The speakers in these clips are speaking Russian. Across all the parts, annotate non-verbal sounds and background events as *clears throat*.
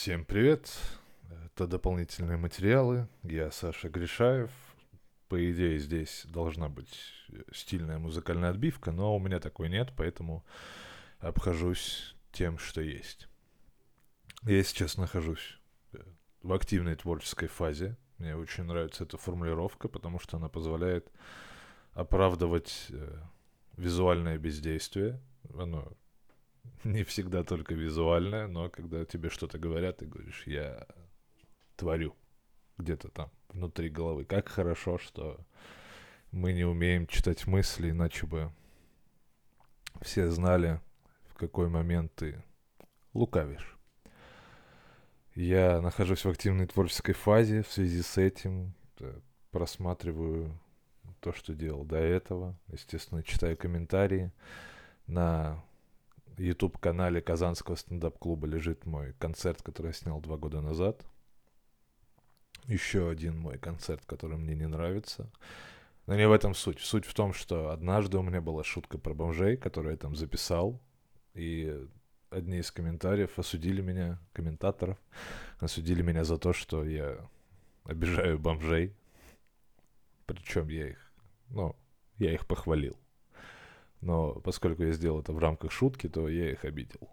Всем привет! Это дополнительные материалы. Я Саша Гришаев. По идее, здесь должна быть стильная музыкальная отбивка, но у меня такой нет, поэтому обхожусь тем, что есть. Я сейчас нахожусь э, в активной творческой фазе. Мне очень нравится эта формулировка, потому что она позволяет оправдывать э, визуальное бездействие. Оно *laughs* не всегда только визуальное, но когда тебе что-то говорят, ты говоришь, я творю где-то там внутри головы. Как хорошо, что мы не умеем читать мысли, иначе бы все знали, в какой момент ты лукавишь. Я нахожусь в активной творческой фазе, в связи с этим просматриваю то, что делал до этого. Естественно, читаю комментарии. На YouTube-канале Казанского стендап-клуба лежит мой концерт, который я снял два года назад. Еще один мой концерт, который мне не нравится. Но не в этом суть. Суть в том, что однажды у меня была шутка про бомжей, которую я там записал. И одни из комментариев осудили меня, комментаторов, осудили меня за то, что я обижаю бомжей. Причем я их, ну, я их похвалил. Но поскольку я сделал это в рамках шутки, то я их обидел.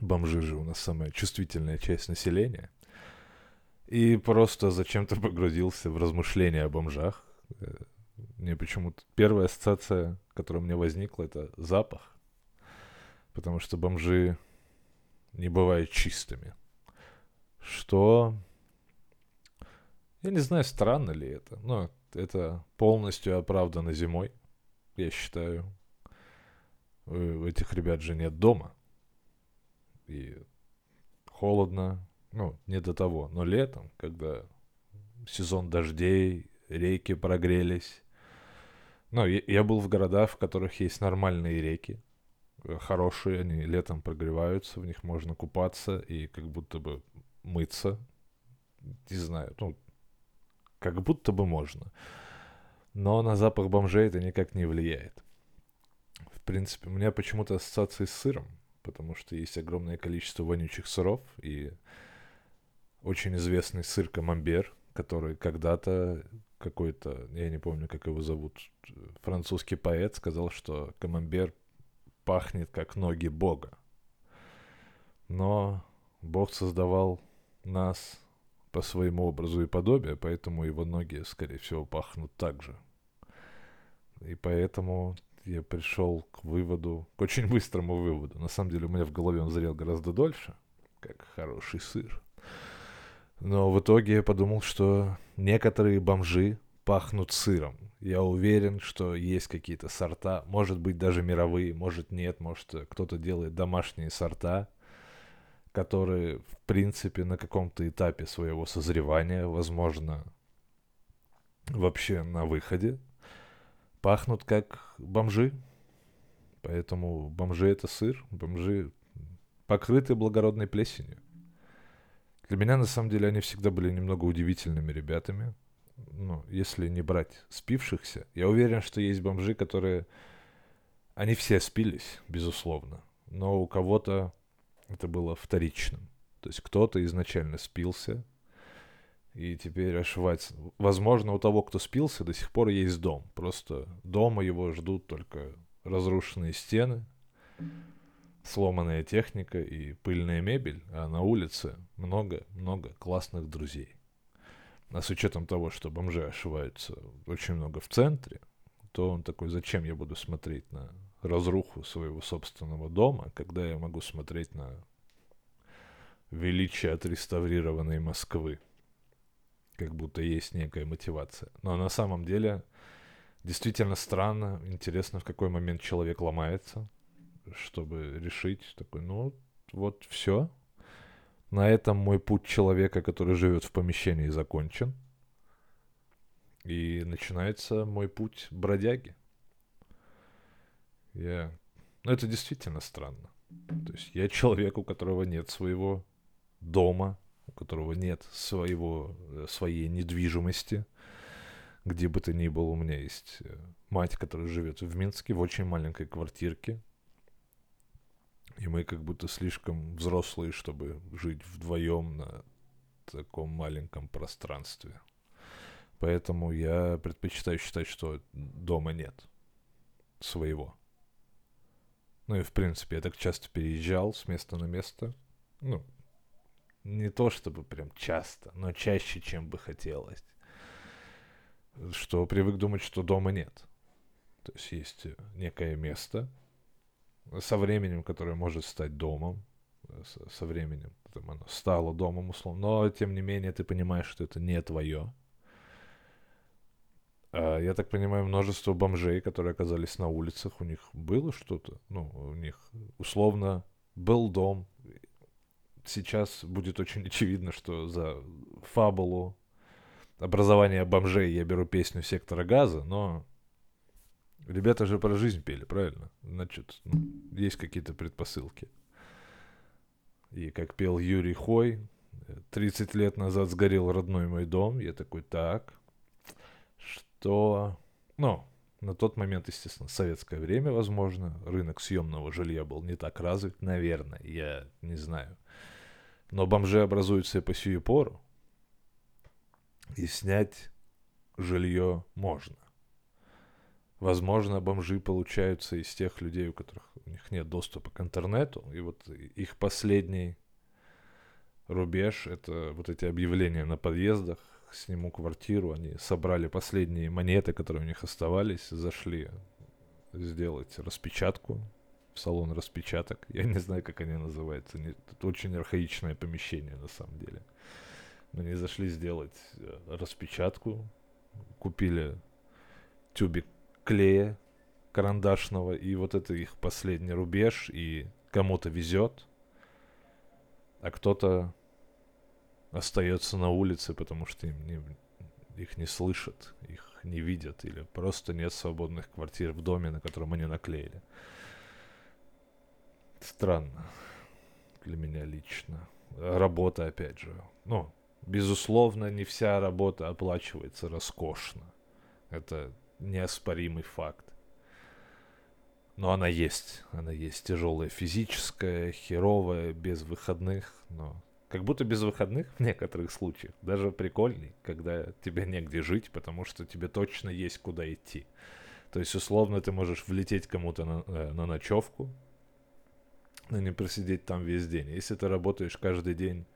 Бомжи же у нас самая чувствительная часть населения. И просто зачем-то *laughs* погрузился в размышления о бомжах. Э, мне почему-то первая ассоциация, которая у меня возникла, это запах. Потому что бомжи не бывают чистыми. Что... Я не знаю, странно ли это, но это полностью оправдано зимой я считаю. У этих ребят же нет дома. И холодно, ну, не до того. Но летом, когда сезон дождей, реки прогрелись. Ну, я, я был в городах, в которых есть нормальные реки. Э, хорошие, они летом прогреваются, в них можно купаться и как будто бы мыться. Не знаю, ну, как будто бы можно но на запах бомжей это никак не влияет. В принципе, у меня почему-то ассоциации с сыром, потому что есть огромное количество вонючих сыров, и очень известный сыр камамбер, который когда-то какой-то, я не помню, как его зовут, французский поэт сказал, что камамбер пахнет как ноги Бога. Но Бог создавал нас по своему образу и подобию, поэтому его ноги, скорее всего, пахнут так же. И поэтому я пришел к выводу, к очень быстрому выводу. На самом деле у меня в голове он зрел гораздо дольше, как хороший сыр. Но в итоге я подумал, что некоторые бомжи пахнут сыром. Я уверен, что есть какие-то сорта, может быть даже мировые, может нет, может кто-то делает домашние сорта, которые в принципе на каком-то этапе своего созревания, возможно, вообще на выходе, пахнут как бомжи. Поэтому бомжи это сыр, бомжи покрыты благородной плесенью. Для меня, на самом деле, они всегда были немного удивительными ребятами. Ну, если не брать спившихся. Я уверен, что есть бомжи, которые... Они все спились, безусловно. Но у кого-то это было вторичным. То есть кто-то изначально спился, и теперь ошивать. Возможно, у того, кто спился, до сих пор есть дом. Просто дома его ждут только разрушенные стены, сломанная техника и пыльная мебель, а на улице много-много классных друзей. А с учетом того, что бомжи ошиваются очень много в центре, то он такой, зачем я буду смотреть на разруху своего собственного дома, когда я могу смотреть на величие отреставрированной Москвы как будто есть некая мотивация. Но на самом деле действительно странно, интересно, в какой момент человек ломается, чтобы решить такой, ну вот все. На этом мой путь человека, который живет в помещении, закончен. И начинается мой путь бродяги. Я... Ну, это действительно странно. То есть я человек, у которого нет своего дома, которого нет своего, э, своей недвижимости, где бы то ни было, у меня есть э, мать, которая живет в Минске в очень маленькой квартирке. И мы как будто слишком взрослые, чтобы жить вдвоем на таком маленьком пространстве. Поэтому я предпочитаю считать, что дома нет своего. Ну и в принципе я так часто переезжал с места на место. Ну, не то чтобы прям часто, но чаще, чем бы хотелось. Что привык думать, что дома нет. То есть есть некое место со временем, которое может стать домом, со, со временем там оно стало домом условно, но тем не менее ты понимаешь, что это не твое. А, я так понимаю, множество бомжей, которые оказались на улицах, у них было что-то, ну, у них условно был дом. Сейчас будет очень очевидно, что за фабулу образования бомжей я беру песню сектора газа, но ребята же про жизнь пели, правильно? Значит, ну, есть какие-то предпосылки. И как пел Юрий Хой, 30 лет назад сгорел родной мой дом. Я такой, так, что... Ну, на тот момент, естественно, советское время, возможно, рынок съемного жилья был не так развит, наверное, я не знаю. Но бомжи образуются и по сию пору. И снять жилье можно. Возможно, бомжи получаются из тех людей, у которых у них нет доступа к интернету, и вот их последний рубеж — это вот эти объявления на подъездах, сниму квартиру, они собрали последние монеты, которые у них оставались, зашли сделать распечатку салон распечаток. Я не знаю, как они называются. Это очень архаичное помещение на самом деле. Они зашли сделать э, распечатку, купили тюбик клея карандашного, и вот это их последний рубеж, и кому-то везет, а кто-то остается на улице, потому что им не, их не слышат, их не видят, или просто нет свободных квартир в доме, на котором они наклеили. Странно для меня лично. Работа, опять же. Ну, безусловно, не вся работа оплачивается роскошно. Это неоспоримый факт. Но она есть. Она есть тяжелая физическая, херовая, без выходных. Но как будто без выходных в некоторых случаях. Даже прикольней, когда тебе негде жить, потому что тебе точно есть куда идти. То есть, условно, ты можешь влететь кому-то на, э, на ночевку, но не просидеть там весь день. Если ты работаешь каждый день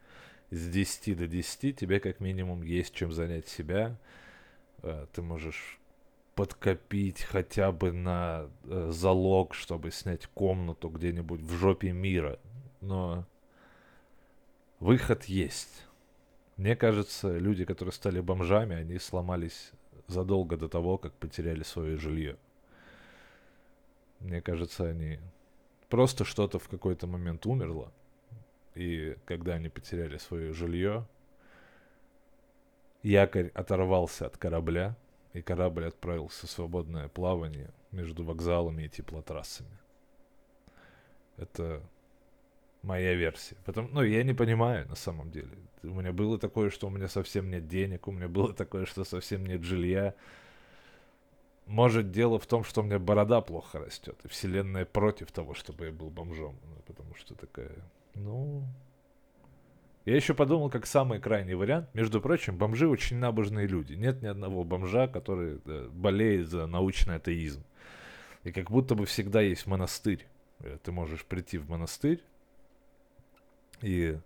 с 10 до 10, тебе как минимум есть чем занять себя. Э, ты можешь подкопить хотя бы на э, залог, чтобы снять комнату где-нибудь в жопе мира. Но выход есть. Мне кажется, люди, которые стали бомжами, они сломались задолго до того, как потеряли свое жилье. Мне кажется, они просто что-то в какой-то момент умерло. И когда они потеряли свое жилье, якорь оторвался от корабля, и корабль отправился в свободное плавание между вокзалами и теплотрассами. Это моя версия. Потом, ну, я не понимаю на самом деле. У меня было такое, что у меня совсем нет денег, у меня было такое, что совсем нет жилья. Может, дело в том, что у меня борода плохо растет, и вселенная против того, чтобы я был бомжом. Ну, потому что такая, ну, я еще подумал, как самый крайний вариант. Между прочим, бомжи очень набожные люди. Нет ни одного бомжа, который болеет за научный атеизм. И как будто бы всегда есть монастырь. Э, ты можешь прийти в монастырь и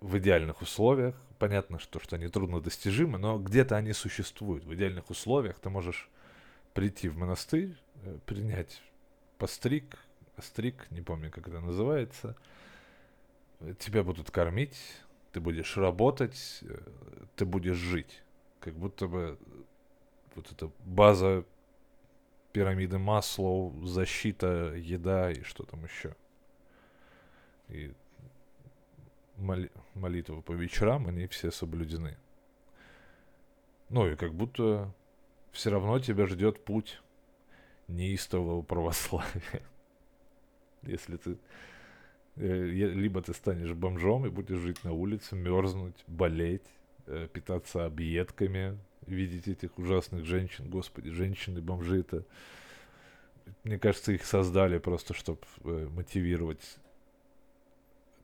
в идеальных условиях, понятно, что, что они трудно достижимы, но где-то они существуют. В идеальных условиях ты можешь прийти в монастырь, э, принять постриг, стриг, не помню, как это называется, тебя будут кормить, ты будешь работать, э, ты будешь жить. Как будто бы вот эта база пирамиды Маслоу, защита, еда и что там еще. И молитвы по вечерам, они все соблюдены. Ну и как будто все равно тебя ждет путь неистового православия. *laughs* Если ты Э, либо ты станешь бомжом и будешь жить на улице, мерзнуть, болеть, э, питаться объедками, видеть этих ужасных женщин. Господи, женщины-бомжи это мне кажется, их создали просто, чтобы э, мотивировать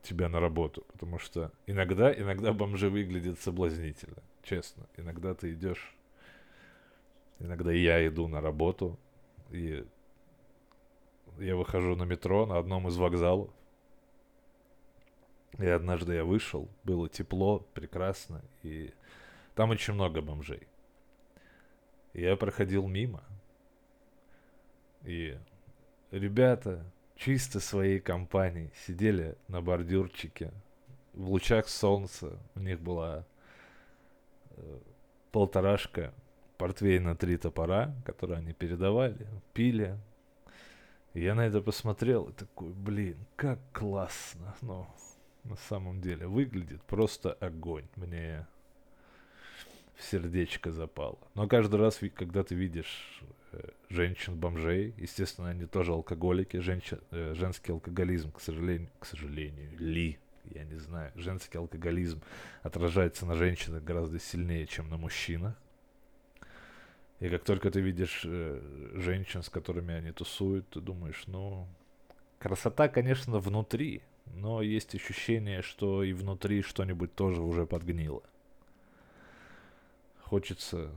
тебя на работу. Потому что иногда, иногда бомжи выглядят соблазнительно, честно. Иногда ты идешь, иногда я иду на работу, и я выхожу на метро на одном из вокзалов. И однажды я вышел, было тепло, прекрасно, и там очень много бомжей. И я проходил мимо, и ребята чисто своей компании сидели на бордюрчике в лучах солнца. У них была э, полторашка портвейна три топора, которые они передавали, пили. И я на это посмотрел и такой, блин, как классно. Ну, на самом деле, выглядит просто огонь. Мне в сердечко запало. Но каждый раз, когда ты видишь э, женщин-бомжей, естественно, они тоже алкоголики, женщин, э, женский алкоголизм, к сожалению, к сожалению, ли, я не знаю, женский алкоголизм отражается на женщинах гораздо сильнее, чем на мужчинах. И как только ты видишь э, женщин, с которыми они тусуют, ты думаешь, ну, красота, конечно, внутри, но есть ощущение, что и внутри что-нибудь тоже уже подгнило. Хочется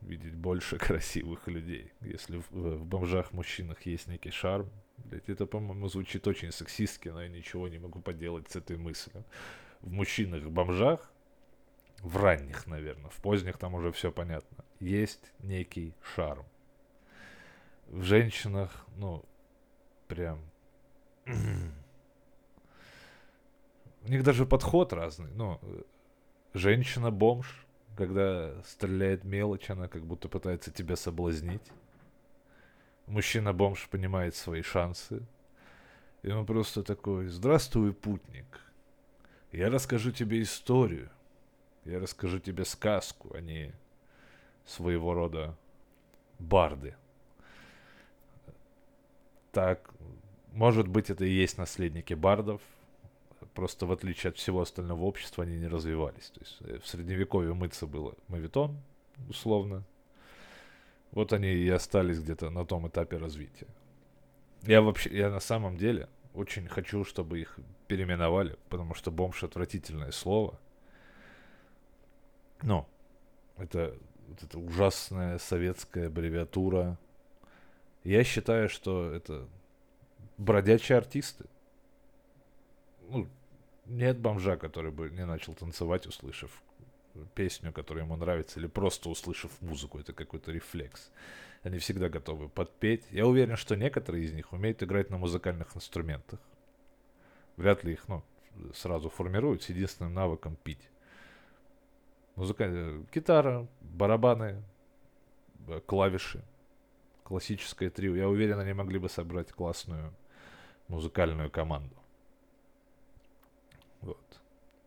видеть больше *laughs* красивых людей. Если в, в бомжах-мужчинах есть некий шарм, блядь, это, по-моему, звучит очень сексистски, но я ничего не могу поделать с этой мыслью. В мужчинах-бомжах в ранних, наверное, в поздних там уже все понятно, есть некий шарм. В женщинах, ну, прям... *clears throat* У них даже подход разный. Ну, женщина-бомж, когда стреляет мелочь, она как будто пытается тебя соблазнить. Мужчина-бомж понимает свои шансы. И он просто такой, здравствуй, путник. Я расскажу тебе историю. Я расскажу тебе сказку, а не своего рода барды. Так, может быть, это и есть наследники бардов, просто в отличие от всего остального общества они не развивались. То есть э, в средневековье мыться было мавитон, условно. Вот они и остались где-то на том этапе развития. Я вообще, я на самом деле очень хочу, чтобы их переименовали, потому что бомж отвратительное слово. Но это вот эта ужасная советская аббревиатура. Я считаю, что это бродячие артисты. Ну, нет бомжа, который бы не начал танцевать, услышав песню, которая ему нравится, или просто услышав музыку. Это какой-то рефлекс. Они всегда готовы подпеть. Я уверен, что некоторые из них умеют играть на музыкальных инструментах. Вряд ли их, ну, сразу формируют с единственным навыком пить. Музыкальная гитара, барабаны, э, клавиши, классическое трио. Я уверен, они могли бы собрать классную музыкальную команду. Вот.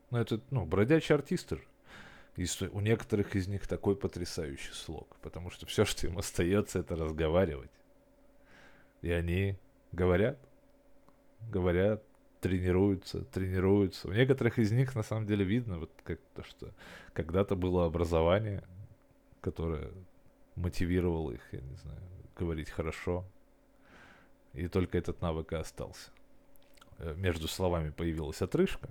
Но это, ну, бродячие артисты же. И у некоторых из них такой потрясающий слог, потому что все, что им остается, это разговаривать. И они говорят, говорят, тренируются, тренируются. У некоторых из них на самом деле видно, вот как то, что когда-то было образование, которое мотивировало их, я не знаю, говорить хорошо. И только этот навык и остался. Э, между словами появилась отрыжка,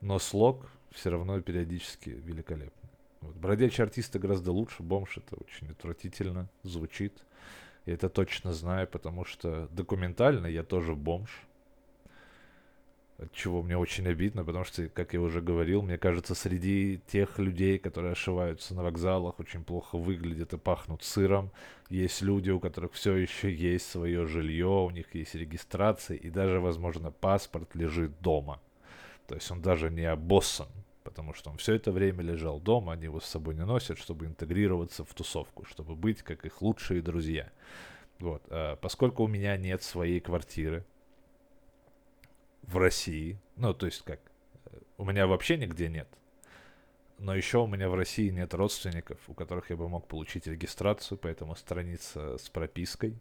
но слог все равно периодически великолепный. Вот. Бродячие артисты гораздо лучше, бомж это очень отвратительно звучит. Я это точно знаю, потому что документально я тоже бомж от чего мне очень обидно, потому что, как я уже говорил, мне кажется, среди тех людей, которые ошиваются на вокзалах, очень плохо выглядят и пахнут сыром, есть люди, у которых все еще есть свое жилье, у них есть регистрация, и даже, возможно, паспорт лежит дома. То есть он даже не обоссан, потому что он все это время лежал дома, они его с собой не носят, чтобы интегрироваться в тусовку, чтобы быть как их лучшие друзья. Вот. А поскольку у меня нет своей квартиры, в России. Ну, то есть как, у меня вообще нигде нет. Но еще у меня в России нет родственников, у которых я бы мог получить регистрацию, поэтому страница с пропиской.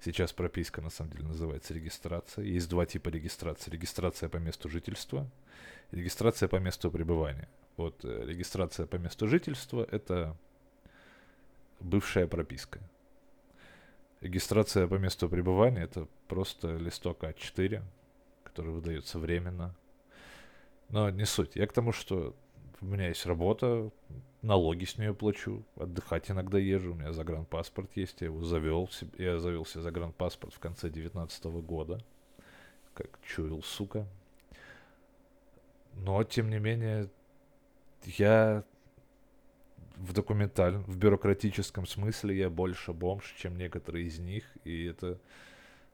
Сейчас прописка на самом деле называется регистрация. Есть два типа регистрации. Регистрация по месту жительства регистрация по месту пребывания. Вот э, регистрация по месту жительства – это бывшая прописка. Регистрация по месту пребывания это просто листок А4, который выдается временно. Но не суть. Я к тому, что у меня есть работа, налоги с нее плачу, отдыхать иногда езжу, у меня загранпаспорт есть, я его завел, я завел себе загранпаспорт в конце 19 года, как чуял, сука. Но, тем не менее, я в документальном, в бюрократическом смысле я больше бомж, чем некоторые из них, и это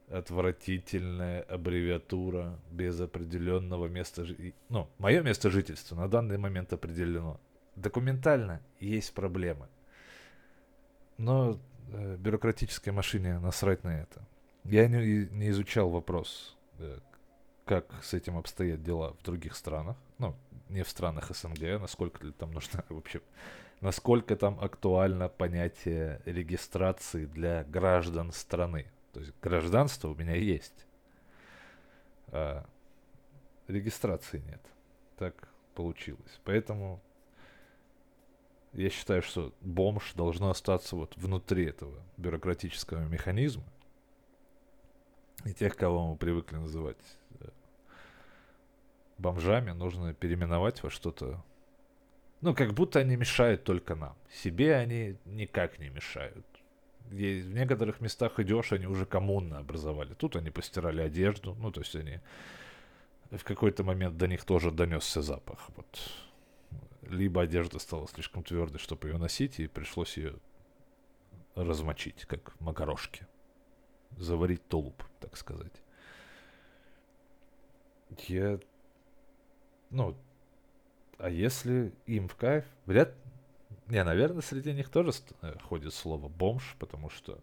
отвратительная аббревиатура без определенного места. Ну, мое место жительства на данный момент определено. Документально есть проблемы. Но э, бюрократической машине насрать на это. Я не, не изучал вопрос, э, как с этим обстоят дела в других странах. Ну, не в странах СНГ, насколько ли там нужно *laughs* вообще насколько там актуально понятие регистрации для граждан страны. То есть гражданство у меня есть, а регистрации нет. Так получилось. Поэтому я считаю, что бомж должно остаться вот внутри этого бюрократического механизма. И тех, кого мы привыкли называть э, бомжами, нужно переименовать во что-то ну, как будто они мешают только нам. Себе они никак не мешают. В некоторых местах идешь, они уже коммунно образовали. Тут они постирали одежду, ну, то есть они в какой-то момент до них тоже донесся запах. Вот. Либо одежда стала слишком твердой, чтобы ее носить, и пришлось ее размочить, как макарошки. Заварить тулуп, так сказать. Я... Ну, а если им в кайф, вряд... Не, наверное, среди них тоже э, ходит слово бомж, потому что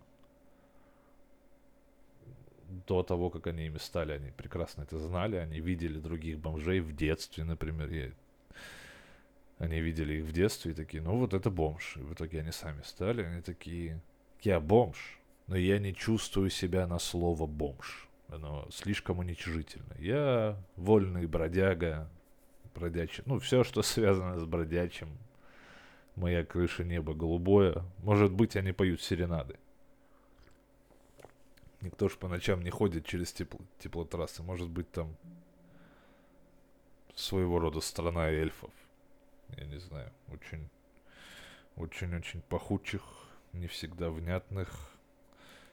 до того, как они ими стали, они прекрасно это знали, они видели других бомжей в детстве, например. Я... Они видели их в детстве и такие, ну вот это бомж. И в итоге они сами стали, они такие, я бомж, но я не чувствую себя на слово бомж. Оно слишком уничижительно. Я вольный бродяга, бродячим. Ну, все, что связано с бродячим. Моя крыша, небо голубое. Может быть, они поют серенады. Никто ж по ночам не ходит через тепло, теплотрассы. Может быть, там своего рода страна эльфов. Я не знаю. Очень, очень-очень пахучих, не всегда внятных,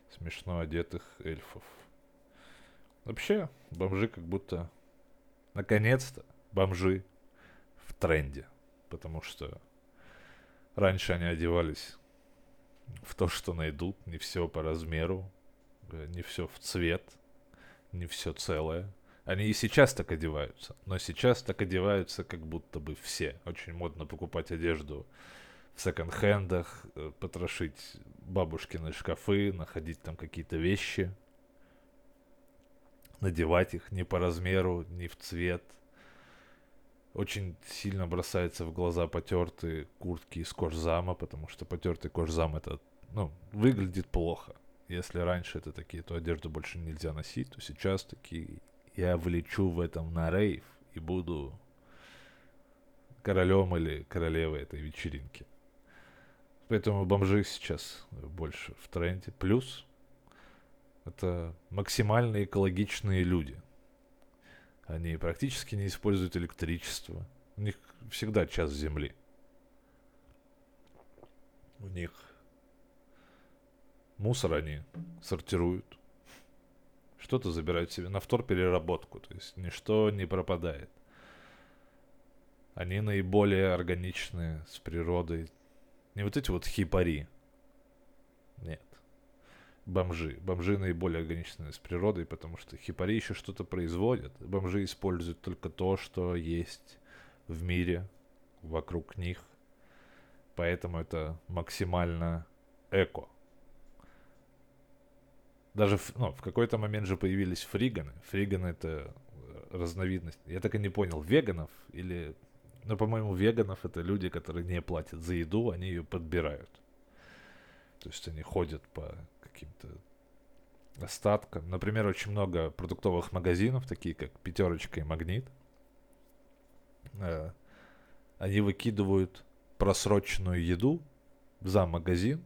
смешно одетых эльфов. Вообще, бомжи как будто наконец-то бомжи в тренде. Потому что раньше они одевались в то, что найдут, не все по размеру, э, не все в цвет, не все целое. Они и сейчас так одеваются, но сейчас так одеваются как будто бы все. Очень модно покупать одежду в секонд-хендах, э, потрошить бабушкины шкафы, находить там какие-то вещи, надевать их не по размеру, не в цвет – очень сильно бросается в глаза потертые куртки из кожзама, потому что потертый кожзам это, ну, выглядит плохо. Если раньше это такие, то одежду больше нельзя носить, то сейчас такие, я влечу в этом на рейв и буду королем или королевой этой вечеринки. Поэтому бомжи сейчас больше в тренде. Плюс это максимально экологичные люди – они практически не используют электричество. У них всегда час земли. У них мусор они сортируют. Что-то забирают себе на вторпереработку. То есть ничто не пропадает. Они наиболее органичные с природой. Не вот эти вот хипари. Нет бомжи. Бомжи наиболее ограничены с природой, потому что хипари еще что-то производят. Бомжи используют только то, что есть в мире, вокруг них. Поэтому это максимально эко. Даже ну, в какой-то момент же появились фриганы. Фриганы это разновидность. Я так и не понял, веганов или... Ну, по-моему, веганов это люди, которые не платят за еду, они ее подбирают. То есть они ходят по каким-то остаткам. Например, очень много продуктовых магазинов, такие как Пятерочка и Магнит. Э, они выкидывают просроченную еду за магазин.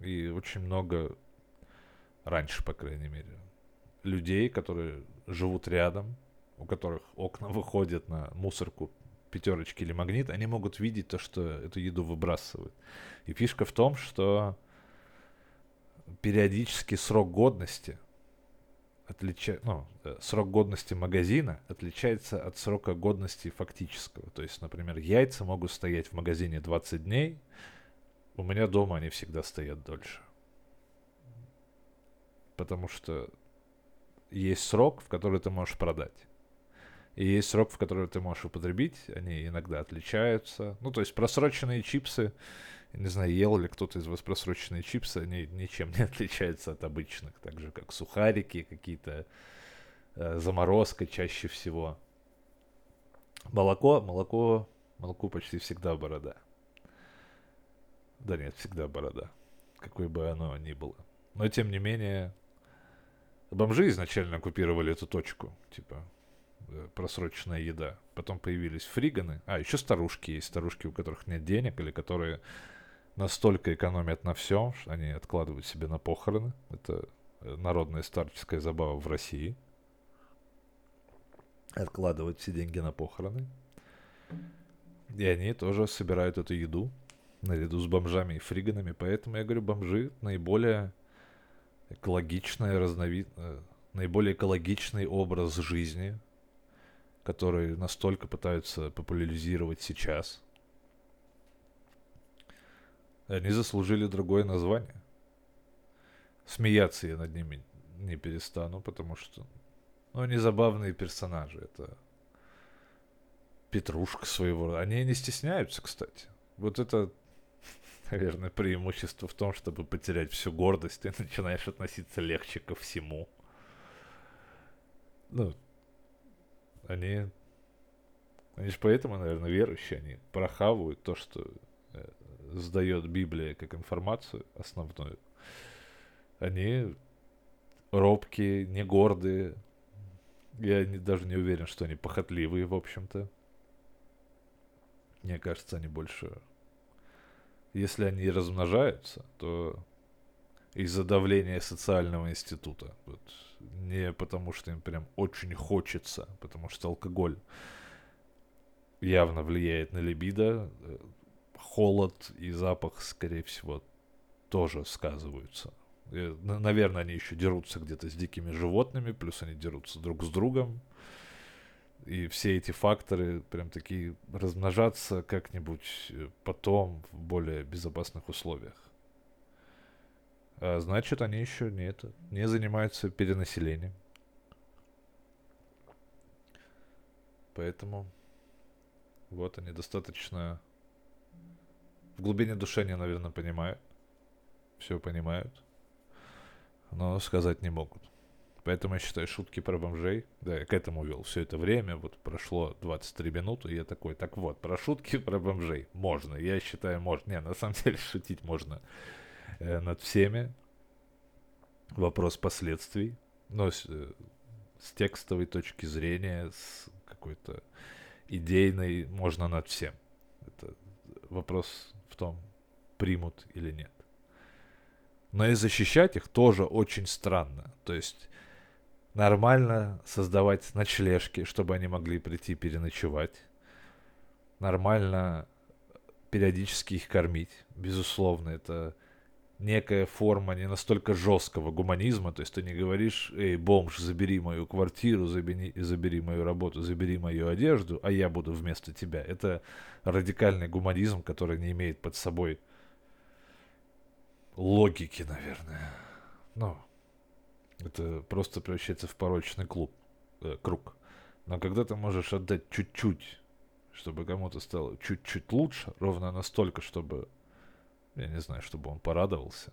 И очень много раньше, по крайней мере, людей, которые живут рядом, у которых окна выходят на мусорку пятерочки или магнит, они могут видеть то, что эту еду выбрасывают. И фишка в том, что периодически срок годности отлича... ну, э, срок годности магазина отличается от срока годности фактического. То есть, например, яйца могут стоять в магазине 20 дней, у меня дома они всегда стоят дольше. Потому что есть срок, в который ты можешь продать. И есть срок, в который ты можешь употребить. Они иногда отличаются. Ну, то есть просроченные чипсы, не знаю, ел ли кто-то из вас просроченные чипсы, они ничем не *laughs* отличаются от обычных. Так же, как сухарики, какие-то э, заморозка чаще всего. Молоко, молоко, молоко почти всегда борода. Да нет, всегда борода. Какой бы оно ни было. Но тем не менее, бомжи изначально оккупировали эту точку. Типа, Э, просроченная еда. Потом появились фриганы. А, еще старушки есть. Старушки, у которых нет денег или которые настолько экономят на всем, что они откладывают себе на похороны. Это э, народная старческая забава в России. Откладывают все деньги на похороны. И они тоже собирают эту еду наряду с бомжами и фриганами. Поэтому я говорю, бомжи наиболее экологичная разновид... Э, наиболее экологичный образ жизни которые настолько пытаются популяризировать сейчас. Они заслужили другое название. Смеяться я над ними не перестану, потому что ну, они забавные персонажи. Это Петрушка своего Они не стесняются, кстати. Вот это, *laughs* наверное, преимущество в том, чтобы потерять всю гордость. Ты начинаешь относиться легче ко всему. Ну, они, они же поэтому, наверное, верующие, они прохавывают то, что сдает Библия как информацию основную. Они робкие, не гордые. Я не, даже не уверен, что они похотливые, в общем-то. Мне кажется, они больше... Если они размножаются, то из-за давления социального института. Вот не потому, что им прям очень хочется, потому что алкоголь явно влияет на либидо. Холод и запах, скорее всего, тоже сказываются. И, наверное, они еще дерутся где-то с дикими животными, плюс они дерутся друг с другом. И все эти факторы прям такие размножаться как-нибудь э, потом в более безопасных условиях. А значит, они еще не, это, не занимаются перенаселением. Поэтому вот они достаточно в глубине души они, наверное, понимают. Все понимают. Но сказать не могут. Поэтому я считаю шутки про бомжей. Да, я к этому вел все это время. Вот прошло 23 минуты, и я такой, так вот, про шутки про бомжей можно. Я считаю, можно. Не, на самом деле шутить можно Э, над всеми. Вопрос последствий. Но с, э, с текстовой точки зрения, с какой-то идейной, можно над всем. Это вопрос в том, примут или нет. Но и защищать их тоже очень странно. То есть нормально создавать ночлежки, чтобы они могли прийти переночевать. Нормально периодически их кормить. Безусловно, это некая форма не настолько жесткого гуманизма, то есть ты не говоришь, эй, бомж, забери мою квартиру, забери, забери мою работу, забери мою одежду, а я буду вместо тебя. Это радикальный гуманизм, который не имеет под собой логики, наверное. Ну, это просто превращается в порочный клуб, э, круг. Но когда ты можешь отдать чуть-чуть, чтобы кому-то стало чуть-чуть лучше, ровно настолько, чтобы я не знаю, чтобы он порадовался.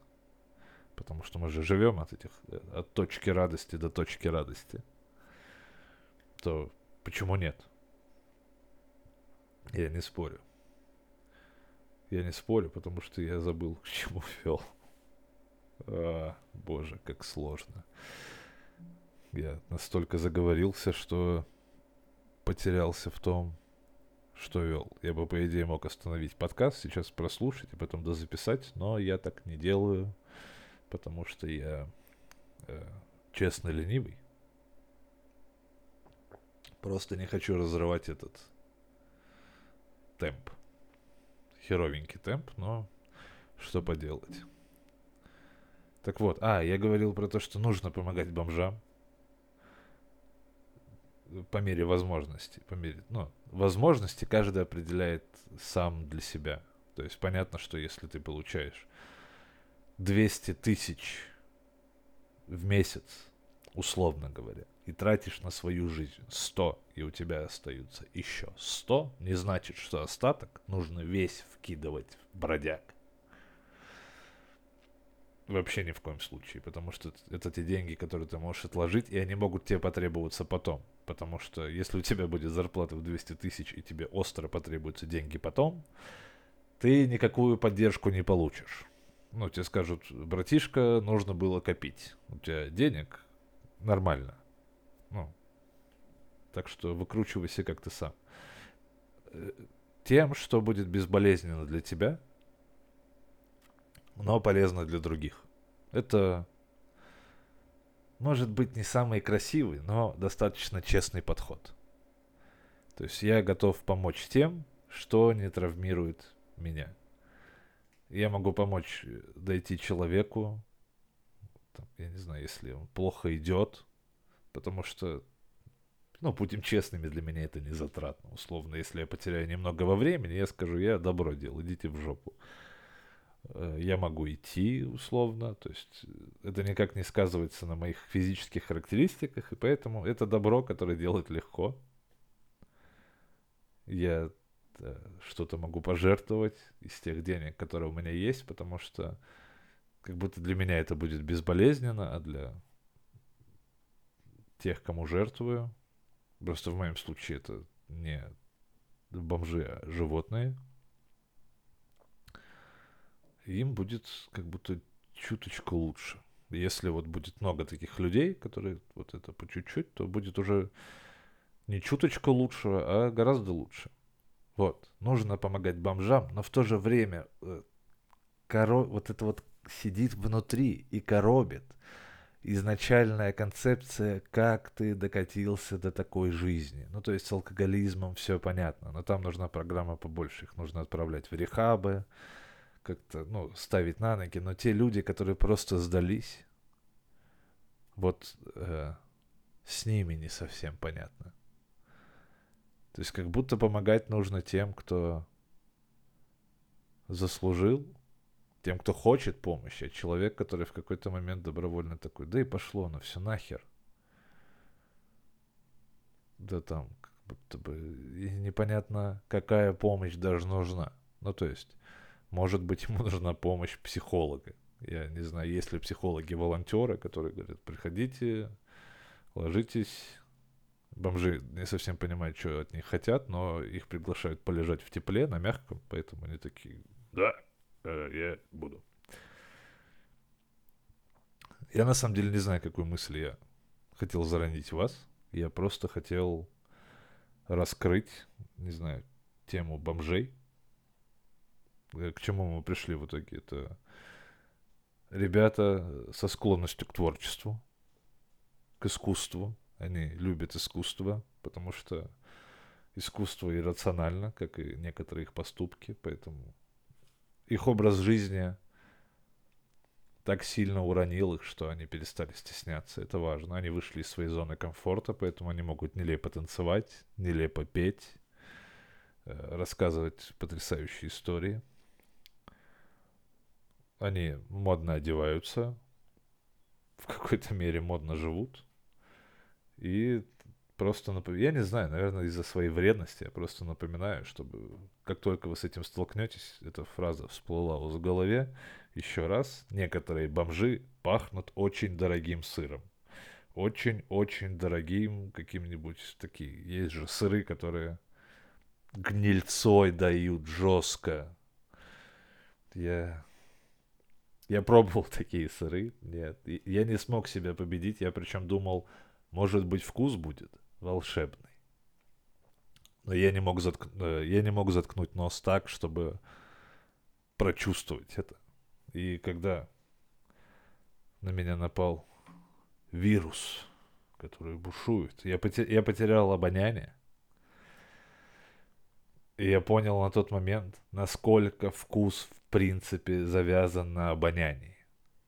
Потому что мы же живем от этих, э, от точки радости до точки радости. То почему нет? Я не спорю. Я не спорю, потому что я забыл, к чему *laughs* вел. А, боже, как сложно. Я настолько заговорился, что потерялся в том, что вел. Я бы, по идее, мог остановить подкаст, сейчас прослушать и потом дозаписать, но я так не делаю, потому что я э, честно ленивый. Просто не хочу разрывать этот темп. Херовенький темп, но что поделать. Так вот, а, я говорил про то, что нужно помогать бомжам по мере возможности, по мере, ну, возможности каждый определяет сам для себя. То есть понятно, что если ты получаешь 200 тысяч в месяц, условно говоря, и тратишь на свою жизнь 100, и у тебя остаются еще 100, не значит, что остаток нужно весь вкидывать в бродяг. Вообще ни в коем случае, потому что это те деньги, которые ты можешь отложить, и они могут тебе потребоваться потом. Потому что если у тебя будет зарплата в 200 тысяч, и тебе остро потребуются деньги потом, ты никакую поддержку не получишь. Ну, тебе скажут, братишка, нужно было копить. У тебя денег нормально. Ну, так что выкручивайся как ты сам. Э, тем, что будет безболезненно для тебя – но полезно для других. Это может быть не самый красивый, но достаточно честный подход. То есть я готов помочь тем, что не травмирует меня. Я могу помочь дойти человеку, там, я не знаю, если он плохо идет, потому что, ну, будем честными, для меня это не затратно. Условно, если я потеряю немного во времени, я скажу, я добро делал, идите в жопу. Э, я могу идти условно, то есть э, это никак не сказывается на моих физических характеристиках, и поэтому это добро, которое делать легко. Я да, что-то могу пожертвовать из тех денег, которые у меня есть, потому что как будто для меня это будет безболезненно, а для тех, кому жертвую, просто в моем случае это не бомжи, а животные – им будет как будто чуточку лучше. Если вот будет много таких людей, которые вот это по чуть-чуть, то будет уже не чуточку лучше, а гораздо лучше. Вот. Нужно помогать бомжам, но в то же время э, коро... вот это вот сидит внутри и коробит изначальная концепция, как ты докатился до такой жизни. Ну, то есть с алкоголизмом все понятно, но там нужна программа побольше. Их нужно отправлять в рехабы, как-то, ну, ставить на ноги, но те люди, которые просто сдались, вот э, с ними не совсем понятно. То есть как будто помогать нужно тем, кто заслужил, тем, кто хочет помощи, а человек, который в какой-то момент добровольно такой, да и пошло, ну все нахер. Да там, как будто бы непонятно, какая помощь даже нужна. Ну, то есть, может быть, *laughs* ему нужна помощь психолога. Я не знаю, есть ли психологи-волонтеры, которые говорят, приходите, ложитесь. Бомжи не совсем понимают, что от них хотят, но их приглашают полежать в тепле, на мягком, поэтому они такие, да, э, я буду. Я на самом деле не знаю, какую мысль я хотел заранить вас. Я просто хотел раскрыть, не знаю, тему бомжей, к чему мы пришли в итоге? Это ребята со склонностью к творчеству, к искусству. Они любят искусство, потому что искусство иррационально, как и некоторые их поступки, поэтому их образ жизни так сильно уронил их, что они перестали стесняться. Это важно. Они вышли из своей зоны комфорта, поэтому они могут нелепо танцевать, нелепо петь, э, рассказывать потрясающие истории – они модно одеваются, в какой-то мере модно живут. И просто напоминаю, я не знаю, наверное, из-за своей вредности, я просто напоминаю, чтобы как только вы с этим столкнетесь, эта фраза всплыла у вас в голове, еще раз, некоторые бомжи пахнут очень дорогим сыром. Очень-очень дорогим каким-нибудь такие. Есть же сыры, которые гнильцой дают жестко. Я я пробовал *laughs* такие сыры. Нет, я не смог себя победить. Я причем думал, может быть, вкус будет волшебный. Но я не мог, затк... Э, я не мог заткнуть нос так, чтобы прочувствовать это. И когда на меня напал вирус, который бушует. Я, потер... я потерял обоняние. И я понял на тот момент, насколько вкус принципе завязан на обонянии.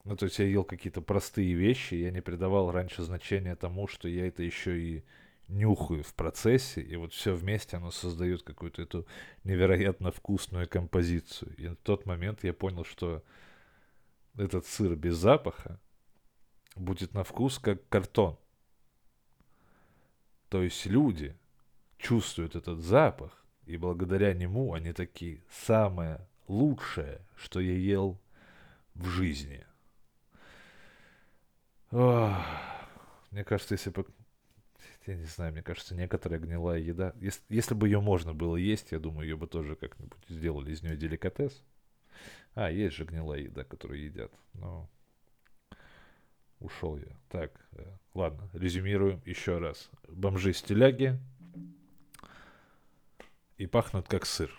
Ну, то есть я ел какие-то простые вещи, я не придавал раньше значения тому, что я это еще и нюхаю в процессе, и вот все вместе оно создает какую-то эту невероятно вкусную композицию. И в тот момент я понял, что этот сыр без запаха будет на вкус как картон. То есть люди чувствуют этот запах, и благодаря нему они такие самое лучшее, что я ел в жизни. Ох, мне кажется, если бы я не знаю, мне кажется, некоторая гнилая еда, если, если бы ее можно было есть, я думаю, ее бы тоже как-нибудь сделали из нее деликатес. А, есть же гнилая еда, которую едят. Но ушел я. Так, э, ладно, резюмируем еще раз. Бомжи-стиляги и пахнут как сыр.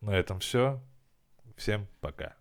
На этом все. Всем пока.